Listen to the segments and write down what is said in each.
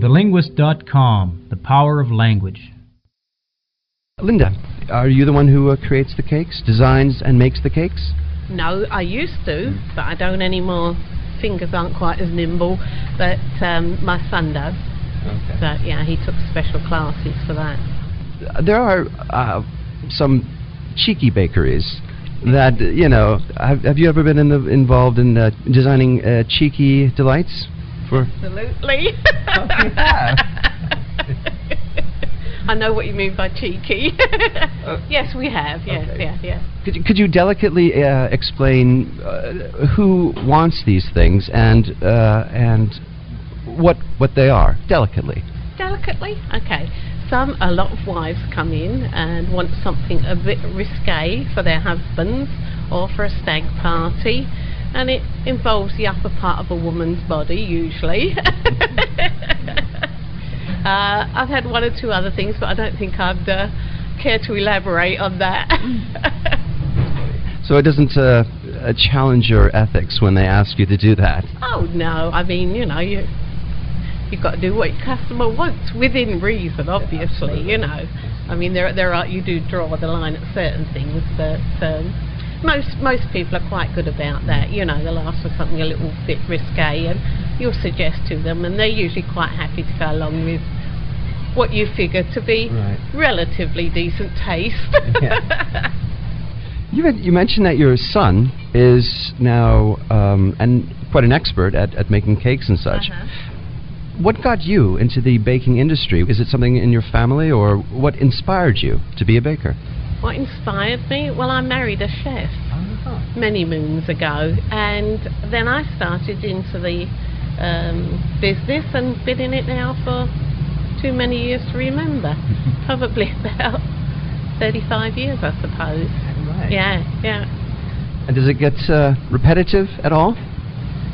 TheLinguist.com, the power of language. Lynda, are you the one who uh, creates the cakes, designs, and makes the cakes? No, I used to, but I don't anymore. Fingers aren't quite as nimble, but um, my son does. Okay. So yeah, he took special classes for that. There are uh, some cheeky bakeries that you know. Have, have you ever been in the, involved in uh, designing uh, cheeky delights for? Absolutely. I know what you mean by cheeky. yes, we have. Yes, Okay. yeah, yeah. Could you, could you delicately uh, explain uh, who wants these things and uh, and what what they are delicately? Delicately? Okay. Some, a lot of wives come in and want something a bit risque for their husbands or for a stag party. And it involves the upper part of a woman's body, usually. uh, I've had one or two other things, but I don't think I'd uh, care to elaborate on that. So it doesn't uh, uh, challenge your ethics when they ask you to do that. oh no, I mean, you know, you you've got to do what your customer wants within reason, obviously. You know, I mean, there there are you do draw the line at certain things, but um, most most people are quite good about that. You know, they'll ask for something a little bit risque, and you'll suggest to them, and they're usually quite happy to go along with what you figure to be Right. relatively decent taste. You, had, you mentioned that your son is now um, and quite an expert at, at making cakes and such. Uh-huh. What got you into the baking industry? Is it something in your family, or what inspired you to be a baker? What inspired me? Well, I married a chef many moons ago, and then I started into the um, business and been in it now for too many years to remember. Probably about 35 years, I suppose. Yeah, yeah. And does it get uh, repetitive at all?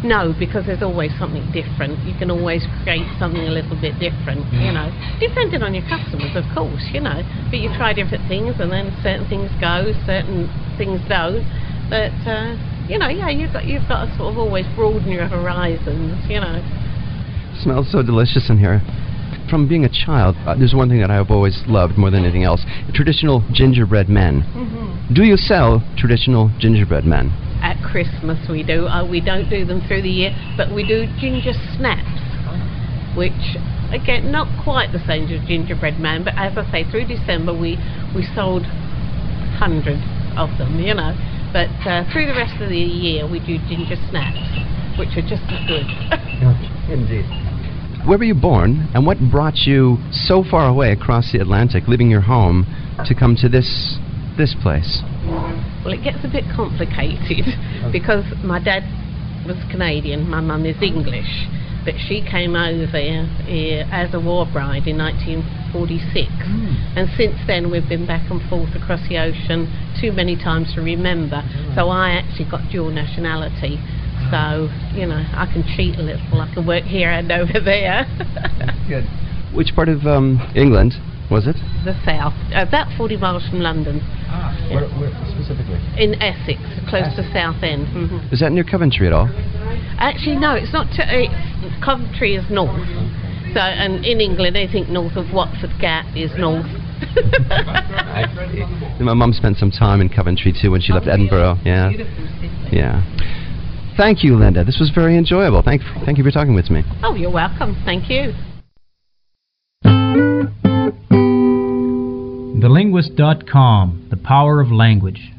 No, because there's always something different. You can always create something a little bit different, you know, depending on your customers, of course, you know. But you try different things, and then certain things go, certain things don't. But uh, you know, yeah, you've got you've got to sort of always broaden your horizons, you know. smells so delicious in here. From being a child, uh, there's one thing that I've always loved more than anything else: traditional gingerbread men. Do you sell traditional gingerbread men? At Christmas we do. Uh, we don't do them through the year, but we do ginger snaps, which again not quite the same as gingerbread man, but as I say, through December we we sold hundreds of them, you know. But uh, through the rest of the year we do ginger snaps, which are just as good. Indeed. Where were you born, and what brought you so far away across the Atlantic, leaving your home, to come to this this place? Well, it gets a bit complicated because my dad was Canadian, my mum is English, but she came over here as a war bride in 1946. Hmm. And since then, we've been back and forth across the ocean too many times to remember. So I actually got dual nationality. Ah. So, you know, I can cheat a little. I can work here and over there. Good. Which part of um, England was it? the south, uh, about 40 miles from London, ah, Where, specifically? in Essex, close to Southend. hmm Is that near Coventry at all? Actually, no, it's not. T- it's, Coventry is north. So, and in England, they think north of Watford Gap is north. My mum spent some time in Coventry too when she left Edinburgh. Yeah. Yeah. Thank you, Lynda. This was very enjoyable. Thank, thank you for talking with me. oh, you're welcome. Thank you. TheLinguist.com, the power of language.